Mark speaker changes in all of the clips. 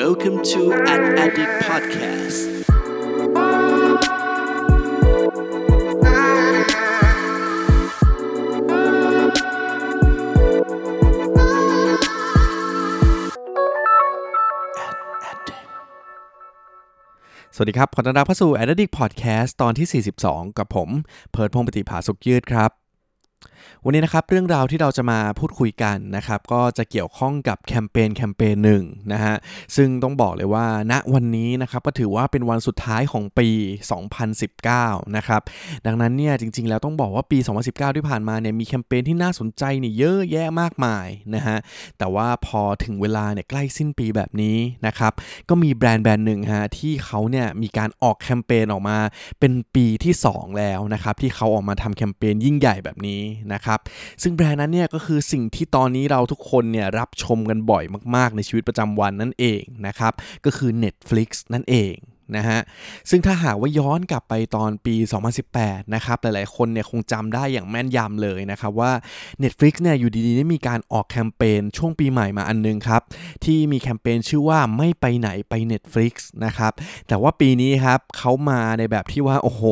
Speaker 1: Welcome to an Addict Podcast
Speaker 2: สวัสดีครับ ขอต้อนรับเข้าสู่ Addict Podcast ตอนที่ 42 กับผม เพิร์ดพงปฏิภาสุขยืดครับ วันนี้นะครับเรื่องราวที่เราจะมาพูดคุยกันนะครับก็จะเกี่ยวข้องกับแคมเปญแคมเปญหนึ่งนะฮะซึ่งต้องบอกเลยว่าณวันนี้นะครับก็ถือว่าเป็นวันสุดท้ายของปี 2019 นะครับดังนั้นเนี่ยจริงๆ แล้วต้องบอกว่าปี 2019 ที่ผ่านมาเนี่ยมีแคมเปญที่น่าสนใจเนี่ยเยอะแยะมากมายนะฮะแต่ว่าพอถึงเวลาเนี่ยใกล้สิ้นปีแบบนี้นะครับก็มีแบรนด์แบรนด์หนึ่งฮะที่เขาเนี่ยมีการออกแคมเปญออกมาเป็นปีที่ 2 แล้วนะครับที่เขาออกมาทำแคมเปญยิ่งใหญ่แบบนี้นะครับซึ่งแบรนด์นั้นเนี่ยก็คือสิ่งที่ตอนนี้เราทุกคนเนี่ยรับชมกันบ่อยมาก ๆ ในชีวิตประจำวันนั่นเองนะครับ ก็คือ Netflix นั่นเอง นะฮะซึ่งถ้าหากว่าย้อนกลับไปตอนปี 2018 นะครับ หลายๆ คนเนี่ยคงจำได้อย่างแม่นยำเลยนะครับว่า Netflix เนี่ยอยู่ดีๆได้มีการออกแคมเปญช่วงปีใหม่มาอันนึงครับ ที่มีแคมเปญชื่อว่าไม่ไปไหนไป Netflix นะครับ แต่ว่าปีนี้ครับเขามาในแบบที่ว่า โอ้โห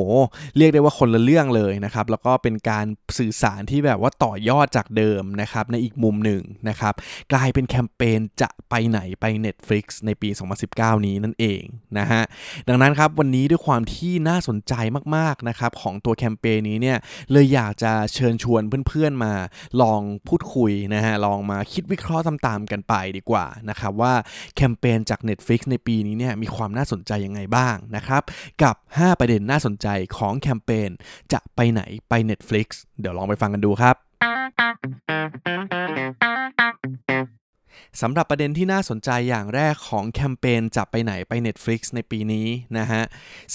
Speaker 2: เรียกได้ว่าคนละเรื่องเลยนะครับ แล้วก็เป็นการสื่อสารที่แบบว่าต่อยอดจากเดิมนะครับในอีกมุมหนึ่งนะครับกลายเป็นแคมเปญจะไปไหนไป Netflix ในปี 2019 นี้นั่นเองนะฮะดังนั้นครับวันนี้ด้วยความที่น่าสนใจมากๆนะครับของตัวแคมเปญนี้เนี่ยเลยอยากจะเชิญชวนเพื่อนๆมาลองพูดคุยนะฮะลองมาคิดวิเคราะห์ตามๆกันไปดีกว่านะครับว่าแคมเปญจาก Netflix ในปีนี้เนี่ยมีความน่าสนใจยังไงบ้างนะครับกับ 5 ประเด็นน่าสนใจของแคมเปญจะไปไหนไป Netflix เดี๋ยวลองไปฟังกันดูครับ สำหรับประเด็นที่น่าสนใจอย่างแรกของแคมเปญจับไปไหนไป Netflix ในปีนี้นะฮะ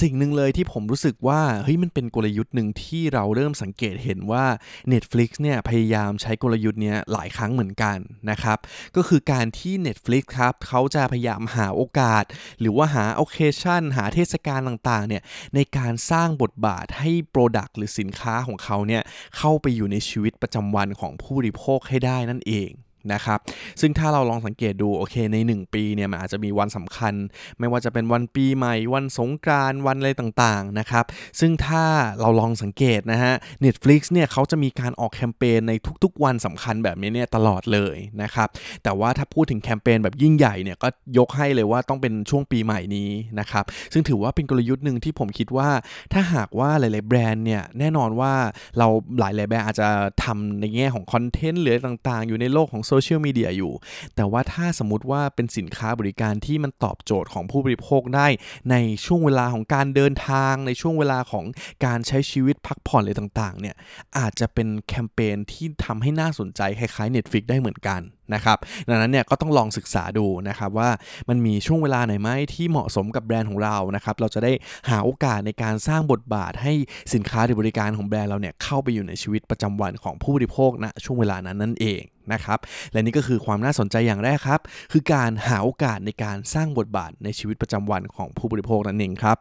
Speaker 2: สิ่งหนึ่งเลยที่ผมรู้สึกว่าเฮ้ยมันเป็นกลยุทธ์หนึ่งที่เราเริ่มสังเกตเห็นว่า Netflix เนี่ยพยายามใช้กลยุทธ์เนี้ยหลายครั้งเหมือนกันนะครับ ก็คือการที่ Netflix ครับเขาจะพยายามหาโอกาส หรือว่าหาโอเคชั่น หาเทศกาลต่างๆเนี่ยในการสร้างบทบาทให้ Product หรือสินค้าของเขาเนี่ยเข้าไปอยู่ในชีวิตประจำวันของผู้บริโภคให้ได้นั่นเอง นะครับ ซึ่งถ้าเราลองสังเกตดูโอเคใน 1 ปีเนี่ยมันอาจจะมีวันสำคัญ ไม่ว่าจะเป็นวันปีใหม่ วันสงกรานต์วันอะไรต่างๆนะครับ ซึ่งถ้าเราลองสังเกตนะฮะ Netflix เนี่ยเขาจะมีการออกแคมเปญในทุกๆ วันสำคัญแบบนี้เนี่ยตลอดเลยนะครับ แต่ว่าถ้าพูดถึงแคมเปญแบบยิ่งใหญ่เนี่ยก็ยกให้เลยว่าต้องเป็นช่วงปีใหม่นี้นะครับ ซึ่งถือว่าเป็นกลยุทธ์หนึ่งที่ผมคิดว่าถ้าหากว่าหลาย ๆ แบรนด์เนี่ยแน่นอนว่าเราหลาย ๆ แบรนด์อาจจะทำในแง่ของคอนเทนต์หรือต่างๆ อยู่ในโลกของโซเชียลมีเดียอยู่ แต่ว่าถ้าสมมติว่าเป็นสินค้าบริการที่มันตอบโจทย์ของผู้บริโภคได้ในช่วงเวลาของการเดินทาง ในช่วงเวลาของการใช้ชีวิตพักผ่อนอะไรต่างๆเนี่ยอาจจะเป็นแคมเปญที่ทำให้น่าสนใจคล้ายๆ Netflix ได้เหมือนกันนะครับดังนั้นเนี่ยก็ต้องลองศึกษาดูนะครับว่ามันมีช่วงเวลาไหนไหมที่เหมาะสมกับแบรนด์ของเรานะครับเราจะได้หาโอกาสในการสร้างบทบาทให้สินค้าหรือบริการของแบรนด์เราเนี่ยเข้าไปอยู่ในชีวิตประจำวันของผู้บริโภคณนะช่วงเวลานั้นนั่นเอง นะครับ และนี่ก็คือความน่าสนใจอย่างแรกครับ คือการหาโอกาสในการสร้างบทบาทในชีวิตประจำวันของผู้บริโภคนั่นเองครับ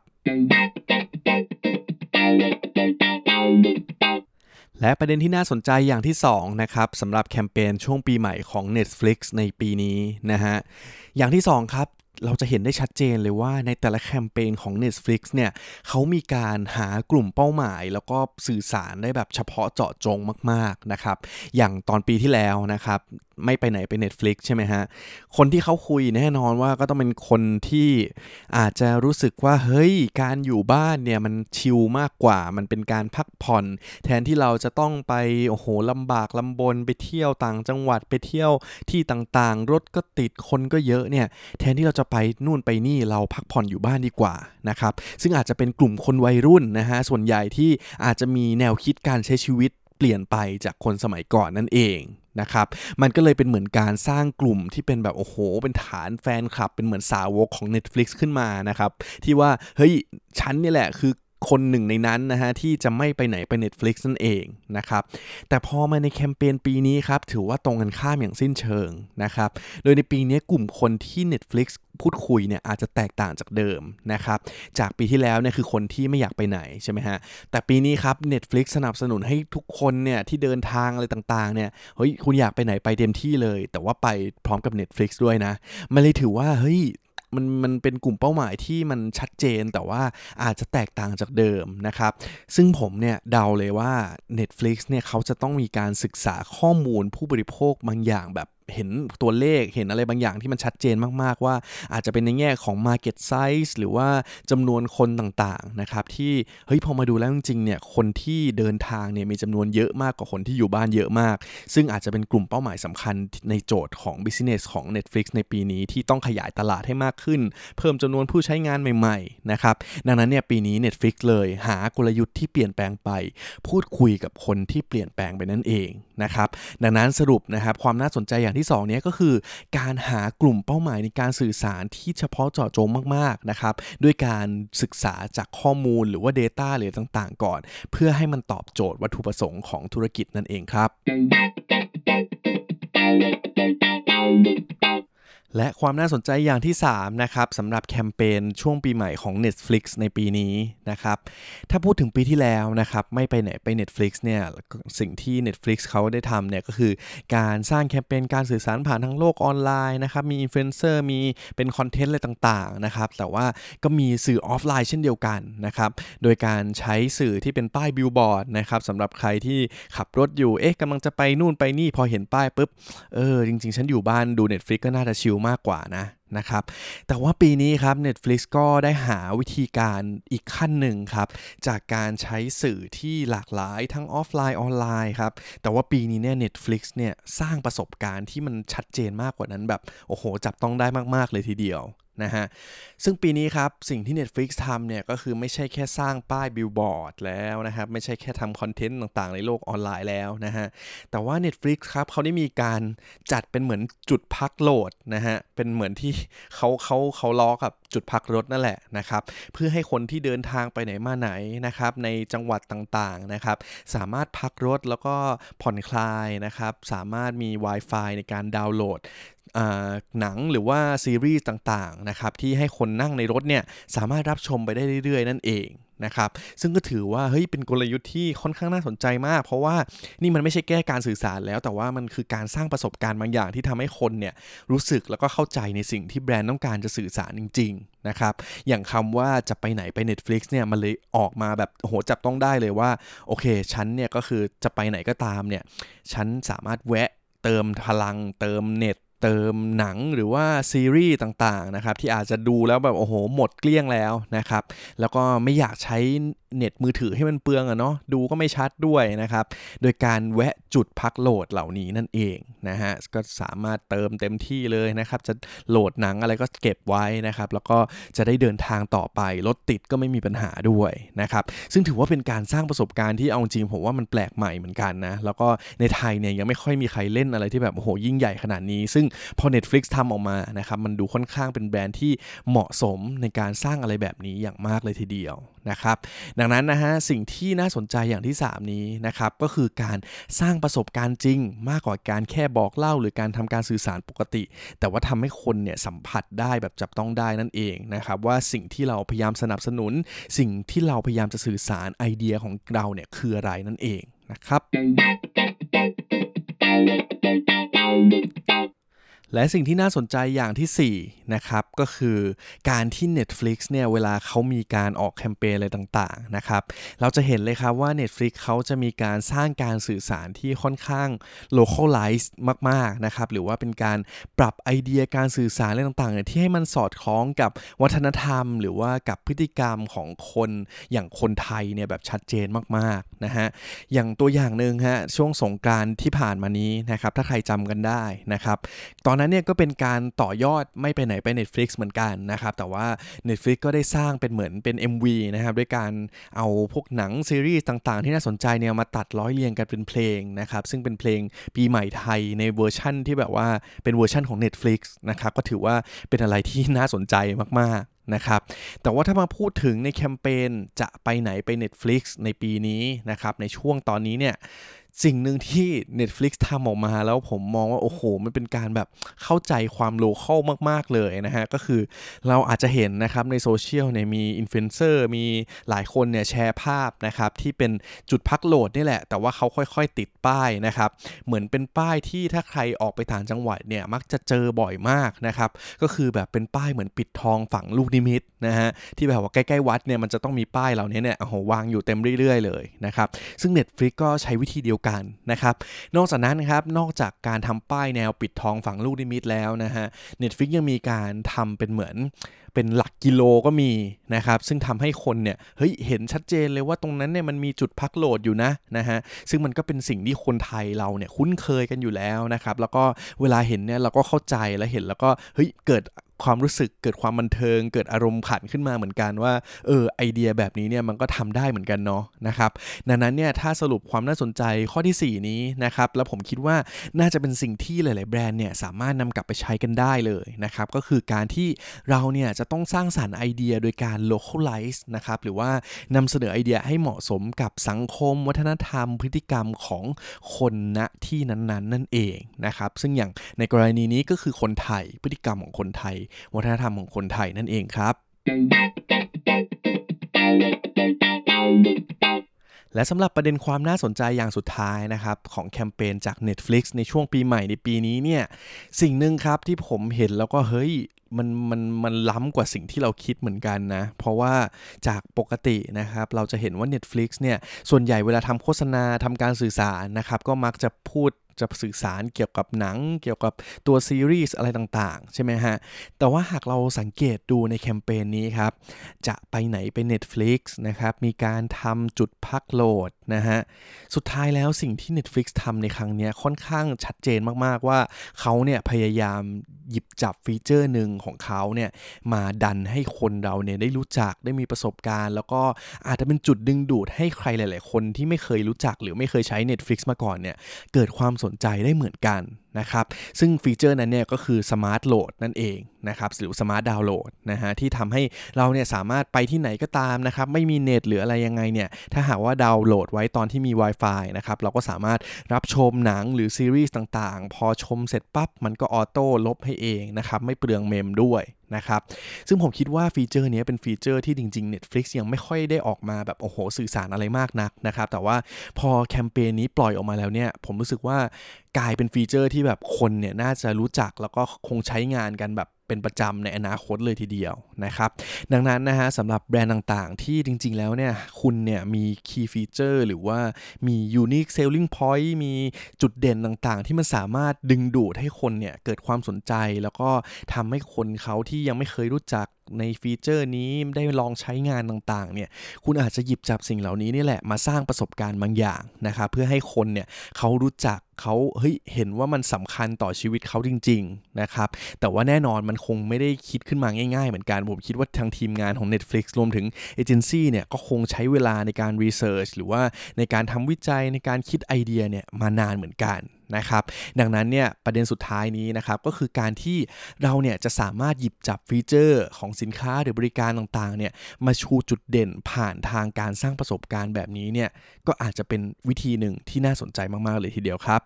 Speaker 2: และประเด็นที่น่าสนใจอย่างที่2นะครับสำหรับแคมเปญช่วงปีใหม่ของ Netflix ในปีนี้นะฮะอย่างที่2ครับ เราจะเห็นได้ชัดเจนเลยว่าในแต่ละแคมเปญของ Netflix เนี่ยเขามีการหากลุ่มเป้าหมาย แล้วก็สื่อสารได้แบบเฉพาะเจาะจงมาก ๆ นะครับ อย่างตอนปีที่แล้วนะครับ ไม่ไปไหนไป Netflix ใช่ไหมฮะ คนที่เขาคุยแน่นอนว่าก็ต้องเป็นคนที่อาจจะรู้สึกว่า เฮ้ย การอยู่บ้านเนี่ยมันชิลมากกว่า มันเป็นการพักผ่อน แทนที่เราจะต้องไปโอ้โหลำบากลำบนไปเที่ยวต่างจังหวัดไปเที่ยวที่ต่างๆ รถก็ติดคนก็เยอะเนี่ยแทนที่เราจะไปนู่นไปนี่เราพักผ่อนอยู่บ้านดีกว่านะครับซึ่งอาจจะเป็นกลุ่มคนวัยรุ่นนะฮะส่วนใหญ่ที่อาจจะมีแนวคิดการใช้ชีวิตเปลี่ยนไปจากคนสมัยก่อนนั่นเองนะครับมันก็เลยเป็นเหมือนการสร้างกลุ่มที่เป็นแบบโอ้โห เป็นฐานแฟนคลับ เป็นเหมือนสาวกของ Netflix ขึ้นมานะครับที่ว่าเฮ้ยฉันนี่แหละคือ คนหนึ่งในนั้นนะฮะที่จะไม่ไปไหนไป Netflix นั่นเองนะครับแต่พอมาในแคมเปญปีนี้ครับถือว่าตรงกันข้ามอย่างสิ้นเชิงนะครับโดยในปีนี้กลุ่มคนที่ Netflix พูดคุยเนี่ยอาจจะแตกต่างจากเดิมนะครับจากปีที่แล้วเนี่ยคือคนที่ไม่อยากไปไหนใช่ไหมฮะแต่ปีนี้ครับ Netflix สนับสนุนให้ทุกคนเนี่ยที่เดินทางอะไรต่างๆเนี่ยเฮ้ยคุณอยากไปไหนไปเต็มที่เลย แต่ว่าไปพร้อมกับ Netflix ด้วยนะมันเลยถือว่าเฮ้ย มันมันเป็นกลุ่มเป้าหมายที่มันชัดเจนแต่ว่าอาจจะแตกต่างจากเดิมนะครับ ซึ่งผมเนี่ยเดาเลยว่า Netflix เนี่ยเขาจะต้องมีการศึกษาข้อมูลผู้บริโภคบางอย่างแบบ เห็นตัวเลขเห็นอะไรบางอย่างที่มันชัดเจนมากๆ ว่าอาจจะเป็นในแง่ของ Market Size หรือว่าจำนวนคนต่างๆนะครับที่เฮ้ยพอมาดูแล้วจริงๆเนี่ยคนที่เดินทางเนี่ยมีจำนวนเยอะมากกว่าคนที่อยู่บ้านเยอะมาก ซึ่งอาจจะเป็นกลุ่มเป้าหมายสำคัญในโจทย์ของ Business ของ Netflix ในปีนี้ที่ต้องขยายตลาดให้มากขึ้น เพิ่มจำนวนผู้ใช้งานใหม่ๆนะครับดังนั้นเนี่ยปีนี้ Netflix เลยหากลยุทธ์ที่เปลี่ยนแปลงไป พูดคุยกับคนที่เปลี่ยนแปลงไปนั่นเองนะครับดังนั้นสรุปนะครับความน่าสนใจอย่างที่2เนี้ยก็คือการหากลุ่มเป้าหมายในการสื่อสารที่เฉพาะเจาะจงมากๆนะครับด้วยการศึกษาจากข้อมูลหรือว่า Data หรือต่างๆ ก่อน เพื่อให้มันตอบโจทย์วัตถุประสงค์ของธุรกิจนั่นเองครับ และความน่าสนใจอย่างที่ 3 นะครับสำหรับแคมเปญช่วงปีใหม่ของ Netflix ในปีนี้นะครับ ถ้าพูดถึงปีที่แล้วนะครับ ไม่ไปไหนไป Netflix เนี่ยสิ่งที่ Netflix เขาได้ทำเนี่ยก็คือการสร้างแคมเปญการสื่อสารผ่านทางโลกออนไลน์นะครับ มีอินฟลูเอนเซอร์มีเป็นคอนเทนต์อะไรต่างๆนะครับ แต่ว่าก็มีสื่อออฟไลน์เช่นเดียวกันนะครับ โดยการใช้สื่อที่เป็นป้ายบิลบอร์ดนะครับสำหรับใครที่ขับรถอยู่เอ๊ะกำลังจะไปนู่นไปนี่พอเห็นป้ายปุ๊บเออจริง ๆ ฉันอยู่บ้านดู Netflix ก็น่าจะชิลมากกว่านะนะครับ แต่ว่าปีนี้ครับ Netflix ก็ได้หาวิธีการอีกขั้นหนึ่งครับ จากการใช้สื่อที่หลากหลายทั้งออฟไลน์ออนไลน์ครับ แต่ว่าปีนี้เนี่ย Netflix เนี่ยสร้างประสบการณ์ที่มันชัดเจนมากกว่านั้นแบบ โอ้โห จับต้องได้มาก ๆ เลยทีเดียว นะฮะ ซึ่งปีนี้ครับ สิ่งที่ Netflix ทำเนี่ย ก็คือไม่ใช่แค่สร้างป้ายบิลบอร์ดแล้วนะครับ ไม่ใช่แค่ทำคอนเทนต์ต่างๆ ในโลกออนไลน์แล้วนะฮะ แต่ว่า Netflix ครับเขาได้มีการจัดเป็นเหมือนจุดพักโหลดนะฮะ เป็นเหมือนที่เขาเขาเขาล้อกับจุดพักรถนั่นแหละนะครับ เพื่อให้คนที่เดินทางไปไหนมาไหนนะครับ ในจังหวัดต่างๆนะครับ สามารถพักรถแล้วก็ผ่อนคลายนะครับ สามารถมี Wi-Fi ในการดาวน์โหลด หนังหรือว่าซีรีส์ต่างๆนะครับที่ให้คนนั่งในรถเนี่ยสามารถรับชมไปได้เรื่อยๆ นั่นเองนะครับซึ่งก็ถือว่าเฮ้ยเป็นกลยุทธ์ที่ค่อนข้างน่าสนใจมาก เพราะว่านี่มันไม่ใช่แก้การสื่อสารแล้ว แต่ว่ามันคือการสร้างประสบการณ์บางอย่างที่ทำให้คนเนี่ยรู้สึกแล้วก็เข้าใจในสิ่งที่แบรนด์ต้องการจะสื่อสารจริงๆนะครับอย่างคำว่าจะไปไหนไป Netflix เนี่ยมันเลยออกมาแบบโหจับต้องได้เลยว่าโอเคฉันเนี่ยก็คือจะไปไหนก็ตามเนี่ยฉันสามารถแวะเติมพลังเติมเน็ต เติมหนังหรือว่าซีรีส์ต่างๆนะครับที่อาจจะดูแล้วแบบโอ้โหหมดเกลี้ยงแล้วนะครับแล้วก็ไม่อยากใช้เน็ตมือถือให้มันเปลืองอะเนาะดูก็ไม่ชัดด้วยนะครับ โดยการแวะจุดพักโหลดเหล่านี้นั่นเองนะฮะก็สามารถเติมเต็มที่เลยนะครับ จะโหลดหนังอะไรก็เก็บไว้นะครับ แล้วก็จะได้เดินทางต่อไปรถติดก็ไม่มีปัญหาด้วยนะครับ ซึ่งถือว่าเป็นการสร้างประสบการณ์ที่เอาจริงผมว่ามันแปลกใหม่เหมือนกันนะแล้วก็ในไทยเนี่ยยังไม่ค่อยมีใครเล่นอะไรที่แบบโอ้โหยิ่งใหญ่ขนาดนี้ ซึ่งพอ Netflix ทำออกมานะครับมันดูค่อนข้างเป็นแบรนด์ที่เหมาะสมในการสร้างอะไรแบบนี้อย่างมากเลยทีเดียวนะครับดังนั้นนะฮะสิ่งที่น่าสนใจอย่างที่ 3 นี้นะครับก็คือการสร้างประสบการณ์จริง มากกว่าการแค่บอกเล่า หรือการทำการสื่อสารปกติ แต่ว่าทำให้คนเนี่ยสัมผัสได้แบบจับต้องได้นั่นเองนะครับว่าสิ่งที่เราพยายามสนับสนุน สิ่งที่เราพยายามจะสื่อสารไอเดียของเราเนี่ยคืออะไรนั่นเองนะครับ และสิ่งที่น่าสนใจอย่างที่4นะครับก็คือการที่ Netflix เนี่ยเวลาเขามีการออกแคมเปญอะไรต่างๆนะครับเราจะเห็นเลยครับว่า Netflix เขาจะมีการสร้างการสื่อสารที่ค่อนข้าง localize มากๆนะครับหรือว่าเป็นการปรับไอเดียการสื่อสารอะไรต่างๆที่ให้มันสอดคล้องกับวัฒนธรรม หรือว่ากับพฤติกรรมของคนอย่างคนไทยเนี่ยแบบชัดเจนมากๆนะฮะอย่างตัวอย่างหนึ่งฮะช่วงสงการที่ผ่านมานี้นะครับถ้าใครจำกันได้นะครับตอนอนนั้นเนี่ยก็เป็นการต่อยอดไม่ไปไหนไป Netflix เหมือนกันนะครับ แต่ว่า Netflix ก็ได้สร้างเป็นเหมือนเป็น MV นะครับ ด้วยการเอาพวกหนังซีรีส์ต่างๆ ที่น่าสนใจเนี่ยมาตัดร้อยเรียงกันเป็นเพลงนะครับ ซึ่งเป็นเพลงปีใหม่ไทยในเวอร์ชั่นที่แบบว่าเป็นเวอร์ชั่นของ Netflix นะครับ ก็ถือว่าเป็นอะไรที่น่าสนใจมากๆนะครับแต่ว่าถ้ามาพูดถึงในแคมเปญจะไปไหนไป Netflix ในปีนี้นะครับในช่วงตอนนี้เนี่ย สิ่งหนึ่งที่ Netflix ทำออกมาแล้วผมมองว่า โอ้โห มันเป็นการแบบเข้าใจความ local มาก ๆ เลยนะฮะ ก็คือเราอาจจะเห็นนะครับ ในโซเชียลเนี่ยมีอินฟลูเอนเซอร์มีหลายคนเนี่ยแชร์ภาพนะครับ ที่เป็นจุดพักโหลดนี่แหละ แต่ว่าเขาค่อยๆ ติดป้ายนะครับ เหมือนเป็นป้ายที่ถ้าใครออกไปต่างจังหวัดเนี่ยมักจะเจอบ่อยมากนะครับ ก็คือแบบเป็นป้ายเหมือนปิดทองฝังลูกนิมิตนะฮะที่แบบว่าใกล้ๆวัดเนี่ยมันจะต้องมีป้ายเหล่านี้เนี่ยโอ้โหวางอยู่เต็มเรื่อยๆเลยนะครับซึ่ง Netflix ก็ใช้วิธีเดียวกันนะครับ นอกจากนั้นครับ นอกจากการทำป้ายแนวปิดทองฝังลูกนิมิตแล้วนะฮะ Netflix ยังมีการทำเป็นเหมือนเป็นหลักกิโลก็มีนะครับ ซึ่งทำให้คนเนี่ยเฮ้ยเห็นชัดเจนเลยว่าตรงนั้นเนี่ยมันมีจุดพักโหลดอยู่นะนะฮะซึ่งมันก็เป็นสิ่งที่คนไทยเราเนี่ยคุ้นเคยกันอยู่แล้วนะครับ แล้วก็เวลาเห็นเนี่ยเราก็เข้าใจและเห็นแล้วก็เฮ้ยเกิด ความรู้สึกเกิดความบันเทิง เกิดอารมณ์ขันขึ้นมาเหมือนกันว่าเออไอเดียแบบนี้เนี่ยมันก็ทำได้เหมือนกันเนาะนะครับดังนั้นเนี่ยถ้าสรุปความน่าสนใจข้อที่ 4 นี้นะครับแล้วผมคิดว่าน่าจะเป็นสิ่งที่หลาย ๆ แบรนด์เนี่ยสามารถนำกลับไปใช้กันได้เลยนะครับก็คือการที่เราเนี่ยจะต้องสร้างสารรค์ไอเดียโดยการ localize นะครับหรือว่านำเสนอไอเดียให้เหมาะสมกับสังคม วัฒนธรรม พฤติกรรมของคนณที่นั้น ๆ นั่นเองนะครับซึ่งอย่างในกรณีนี้ก็คือคนไทยพฤติกรรมของคนไทยวัฒนธรรมของคนไทยนั่นเองครับ และสำหรับประเด็นความน่าสนใจอย่างสุดท้ายนะครับของแคมเปญจาก Netflix ในช่วงปีใหม่ในปีนี้เนี่ยสิ่งหนึ่งครับที่ผมเห็นแล้วก็เฮ้ยมันมันมันล้ำกว่าสิ่งที่เราคิดเหมือนกันนะ เพราะว่าจากปกตินะครับ เราจะเห็นว่า Netflix เนี่ยส่วนใหญ่เวลาทำโฆษณาทำการสื่อสารนะครับ ก็มักจะพูด จะสื่อสารเกี่ยวกับหนัง เกี่ยวกับตัวซีรีส์อะไรต่างๆ ใช่ไหมฮะ แต่ว่าหากเราสังเกตดูในแคมเปญนี้ครับ จะไปไหนไป Netflix นะครับ มีการทำจุดพักโหลด นะฮะ สุดท้ายแล้วสิ่งที่ Netflix ทำในครั้งนี้ค่อนข้างชัดเจนมากๆว่าเขาเนี่ยพยายามหยิบจับฟีเจอร์หนึ่งของเขาเนี่ยมาดันให้คนเราเนี่ยได้รู้จักได้มีประสบการณ์ แล้วก็อาจจะเป็นจุดดึงดูดให้ใครหลาย ๆ คนที่ไม่เคยรู้จักหรือไม่เคยใช้ Netflix มาก่อนเนี่ยเกิดความสนใจได้เหมือนกัน นะครับซึ่งฟีเจอร์นั้นเนี่ยก็คือ smart โหลดนั่นเองนะครับหรือ smart download นะฮะที่ทำให้เราเนี่ยสามารถไปที่ไหนก็ตามนะครับไม่มีเน็ตหรืออะไรยังไงเนี่ยถ้าหากว่าดาวน์โหลดไว้ตอนที่มี Wi-Fi นะครับเราก็สามารถรับชมหนังหรือซีรีส์ต่างๆ พอชมเสร็จปั๊บมันก็ auto ลบให้เองนะครับไม่เปลือง mem ด้วยนะครับ ซึ่งผมคิดว่าฟีเจอร์นี้เป็นฟีเจอร์ที่จริง ๆ Netflix ยังไม่ค่อยได้ออกมาแบบโอ้โหสื่อสารอะไรมากนักนะครับ แต่ว่าพอแคมเปญนี้ปล่อยออกมาแล้วเนี่ย ผมรู้สึกว่ากลายเป็นฟีเจอร์ที่แบบคนเนี่ยน่าจะรู้จักแล้วก็คงใช้งานกันแบบ เป็นประจำในอนาคตเลยทีเดียวนะครับ ดังนั้นนะฮะสำหรับแบรนด์ต่างๆ ที่จริง ๆ แล้วเนี่ยคุณเนี่ยมี key feature หรือว่ามี unique selling point มีจุดเด่นต่างๆ ที่มันสามารถดึงดูดให้คนเนี่ยเกิดความสนใจ แล้วก็ทำให้คนเขาที่ยังไม่เคยรู้จัก ในฟีเจอร์นี้ได้ลองใช้งานต่างๆเนี่ยคุณอาจจะหยิบจับสิ่งเหล่านี้นี่แหละมาสร้างประสบการณ์บางอย่างนะครับเพื่อให้คนเนี่ยเขารู้จักเขาเฮ้ยเห็นว่ามันสำคัญต่อชีวิตเขาจริงๆนะครับแต่ว่าแน่นอนมันคงไม่ได้คิดขึ้นมาง่ายๆเหมือนกัน ผมคิดว่าทางทีมงานของ Netflix รวมถึงเอเจนซี่เนี่ยก็คงใช้เวลาในการรีเสิร์ชหรือว่าในการทำวิจัยในการคิดไอเดียเนี่ยมานานเหมือนกัน นะครับ ดังนั้นเนี่ยประเด็นสุดท้ายนี้นะครับก็คือการที่เราเนี่ยจะสามารถหยิบจับฟีเจอร์ของสินค้าหรือบริการต่างๆเนี่ยมาชูจุดเด่นผ่านทางการสร้างประสบการณ์แบบนี้เนี่ยก็อาจจะเป็นวิธีหนึ่งที่น่าสนใจมากๆเลยทีเดียวครับ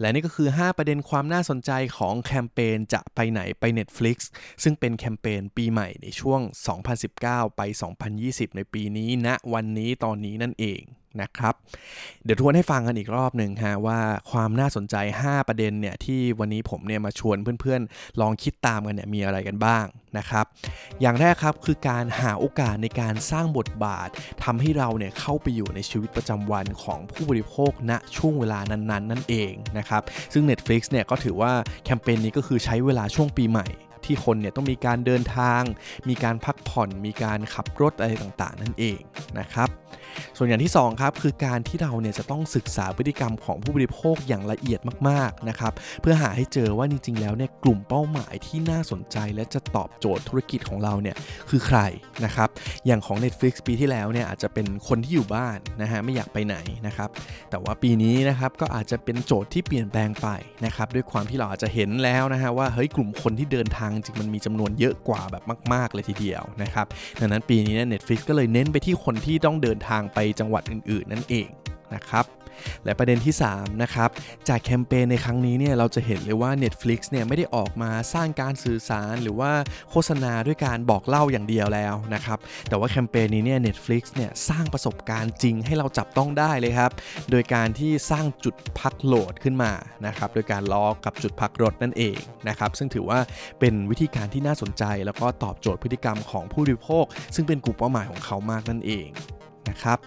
Speaker 2: และนี่ก็คือ 5 ประเด็นความน่าสนใจของแคมเปญจะไปไหนไป Netflix ซึ่งเป็นแคมเปญปีใหม่ในช่วง 2019 ไป 2020 ในปีนี้ณนะวันนี้ตอนนี้นั่นเอง นะครับ เดี๋ยวทวนให้ฟังกันอีกรอบหนึ่งฮะว่าความน่าสนใจ 5 ประเด็นเนี่ยที่วันนี้ผมเนี่ยมาชวนเพื่อนๆ ลองคิดตามกันเนี่ยมีอะไรกันบ้างนะครับ อย่างแรกครับคือการหาโอกาสในการสร้างบทบาททำให้เราเนี่ยเข้าไปอยู่ในชีวิตประจำวันของผู้บริโภคณช่วงเวลานั้นๆนั่นเองนะครับซึ่ง Netflix เนี่ยก็ถือว่าแคมเปญนี้ก็คือใช้เวลาช่วงปีใหม่ที่คนเนี่ยต้องมีการเดินทาง มีการพักผ่อน มีการขับรถอะไรต่างๆ นั่นเองนะครับส่วนอย่างที่ 2 ครับ คือการที่เราเนี่ยจะต้องศึกษาพฤติกรรมของผู้บริโภคอย่างละเอียดมากๆนะครับเพื่อหาให้เจอว่าจริงๆแล้วเนี่ยกลุ่มเป้าหมายที่น่าสนใจและจะตอบโจทย์ธุรกิจของเราเนี่ยคือใครนะครับอย่างของ Netflix ปีที่แล้วเนี่ยอาจจะเป็นคนที่อยู่บ้านนะฮะไม่อยากไปไหนนะครับแต่ว่าปีนี้นะครับก็อาจจะเป็นโจทย์ที่เปลี่ยนแปลงไปนะครับด้วยความที่เราอาจจะเห็นแล้วนะฮะว่าเฮ้ยกลุ่มคนที่เดินทางจริงมันมีจำนวนเยอะกว่าแบบมาก ๆ เลยทีเดียวนะครับดังนั้นปีนี้เนี่ย Netflix ก็เลยเน้นไปที่คนที่ต้องเดินทางไปจังหวัดอื่น ๆ นั่นเองนะครับและประเด็นที่3นะครับจากแคมเปญในครั้งนี้เนี่ยเราจะเห็นเลยว่า Netflix เนี่ยไม่ได้ออกมาสร้างการสื่อสารหรือว่าโฆษณาด้วยการบอกเล่าอย่างเดียวแล้วนะครับแต่ว่าแคมเปญนี้เนี่ย Netflix เนี่ยสร้างประสบการณ์จริงให้เราจับต้องได้เลยครับ โดยการที่สร้างจุดพักโหลดขึ้นมานะครับโดยการล้อกับจุดพักรถนั่นเองนะครับซึ่งถือว่าเป็นวิธีการที่น่าสนใจ แล้วก็ตอบโจทย์พฤติกรรมของผู้บริโภค ซึ่งเป็นกลุ่มเป้าหมายของเขามากนั่นเอง นะครับ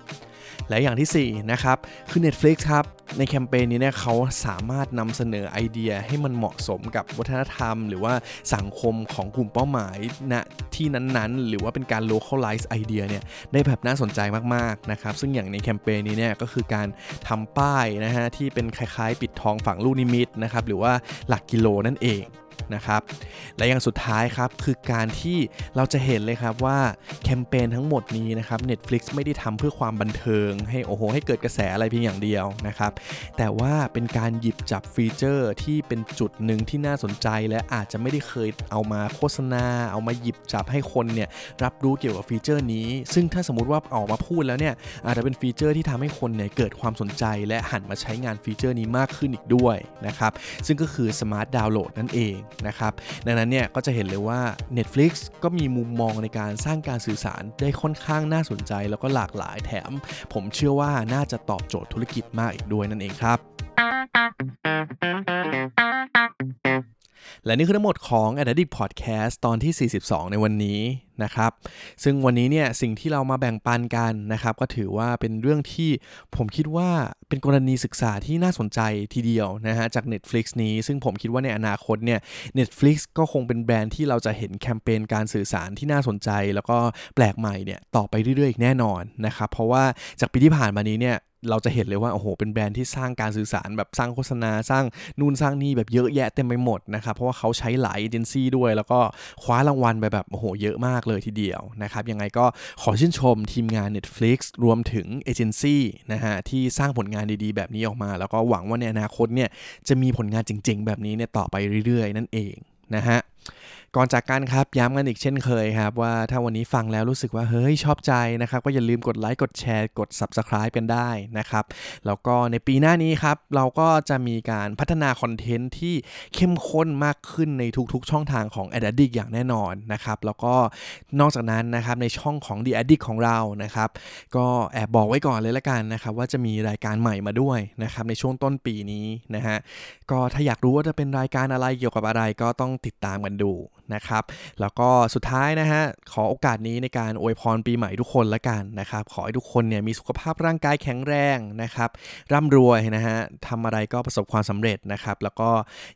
Speaker 2: และอย่างที่4นะครับคือ Netflix ครับในแคมเปญนี้เนี่ยเขาสามารถนำเสนอไอเดียให้มันเหมาะสมกับวัฒนธรรม หรือว่าสังคมของกลุ่มเป้าหมายณที่นั้นๆ หรือว่าเป็นการ localize ไอเดียเนี่ยได้แบบน่าสนใจมากๆนะครับซึ่งอย่างในแคมเปญนี้เนี่ยก็คือการทำป้ายนะฮะที่เป็นคล้ายๆ ปิดทองฝังลูกนิมิตนะครับหรือว่าหลักกิโลนั่นเอง นะครับ และอย่างสุดท้ายครับคือการที่เราจะเห็นเลยครับว่าแคมเปญทั้งหมดนี้นะครับ Netflix ไม่ได้ทำเพื่อความบันเทิง ให้โอ้โหให้เกิดกระแสอะไรเพียงอย่างเดียวนะครับ แต่ว่าเป็นการหยิบจับฟีเจอร์ที่เป็นจุดหนึ่งที่น่าสนใจ และอาจจะไม่ได้เคยเอามาโฆษณา เอามาหยิบจับให้คนเนี่ยรับรู้เกี่ยวกับฟีเจอร์นี้ ซึ่งถ้าสมมติว่าออกมาพูดแล้วเนี่ยอาจจะเป็นฟีเจอร์ที่ทำให้คนเนี่ยเกิดความสนใจและหันมาใช้งานฟีเจอร์นี้มากขึ้นอีกด้วยนะครับซึ่งก็คือ Smart Download นั่นเองนะครับดังนั้นเนี่ยก็จะเห็นเลยว่า Netflix ก็มีมุมมองในการสร้างการสื่อสารได้ค่อนข้างน่าสนใจ แล้วก็หลากหลายแถม ผมเชื่อว่าน่าจะตอบโจทย์ธุรกิจมากอีกด้วยนั่นเองครับ และนี่คือทั้งหมดของ a d d i c t Podcast ตอนที่ 42 ในวันนี้นะครับ ซึ่งวันนี้เนี่ยสิ่งที่เรามาแบ่งปันกันนะครับ ก็ถือว่าเป็นเรื่องที่ผมคิดว่าเป็นกรณีศึกษาที่น่าสนใจทีเดียวนะฮะจาก Netflix นี้ ซึ่งผมคิดว่าในอนาคตเนี่ย Netflix ก็คงเป็นแบรนด์ที่เราจะเห็นแคมเปญการสื่อสารที่น่าสนใจ แล้วก็แปลกใหม่เนี่ยต่อไปเรื่อยๆอีกแน่นอนนะครับ เพราะว่าจากปีที่ผ่านมานี้เนี่ย เราจะเห็นเลยว่าโอ้โหเป็นแบรนด์ที่สร้างการสื่อสารแบบสร้างโฆษณาสร้างนู่นสร้างนี่แบบเยอะแยะเต็มไปหมดนะครับเพราะว่าเขาใช้หลายเอเจนซี่ด้วย แล้วก็คว้ารางวัลไปแบบโอ้โหเยอะมากเลยทีเดียวนะครับยังไงก็ขอชื่นชมทีมงาน Netflix รวมถึงเอเจนซี่นะฮะที่สร้างผลงานดีๆ แบบนี้ออกมา แล้วก็หวังว่าในอนาคตเนี่ยจะมีผลงานจริง ๆ แบบนี้เนี่ยต่อไปเรื่อยๆ นั่นเองนะฮะ ก่อนจากกันครับย้ำกันอีกเช่นเคยครับว่าถ้าวันนี้ฟังแล้วรู้สึกว่าเฮ้ยชอบใจนะครับก็อย่าลืมกดไลค์กดแชร์กด Subscribe กันได้นะครับแล้วก็ในปีหน้านี้ครับเราก็จะมีการพัฒนาคอนเทนต์ที่เข้มข้นมากขึ้นในทุกๆ ช่องทางของ a d d i c อย่างแน่นอนนะครับแล้วก็นอกจากนั้นนะครับในช่องของ The Addict ของเรานะครับก็แอบบอกไว้ก่อนเลยละกันนะครับว่าจะมีรายการใหม่มาด้วยนะครับในช่วงต้นปีนี้นะฮะก็ถ้าอยากรู้ว่าจะเป็นรายการอะไรเกี่ยวกับอะไรก็ต้องติดตามกันดูนะครับ แล้วก็สุดท้ายนะฮะ ขอโอกาสนี้ในการอวยพรปีใหม่ทุกคนละกันนะครับ ขอให้ทุกคนเนี่ยมีสุขภาพร่างกายแข็งแรงนะครับ ร่ำรวยนะฮะทำอะไรก็ประสบความสำเร็จนะครับ แล้วก็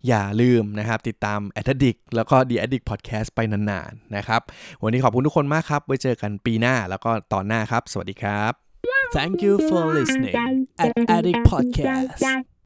Speaker 2: อย่าลืมนะครับติดตาม a d d i c t แล้วก็ The Addict Podcast ไปนานๆนะครับ วันนี้ขอบคุณทุกคนมากครับ ไว้เจอกันปีหน้าแล้วก็ตอนหน้าครับ สวัสดีครับ
Speaker 1: Thank you for listening at Addict Podcast.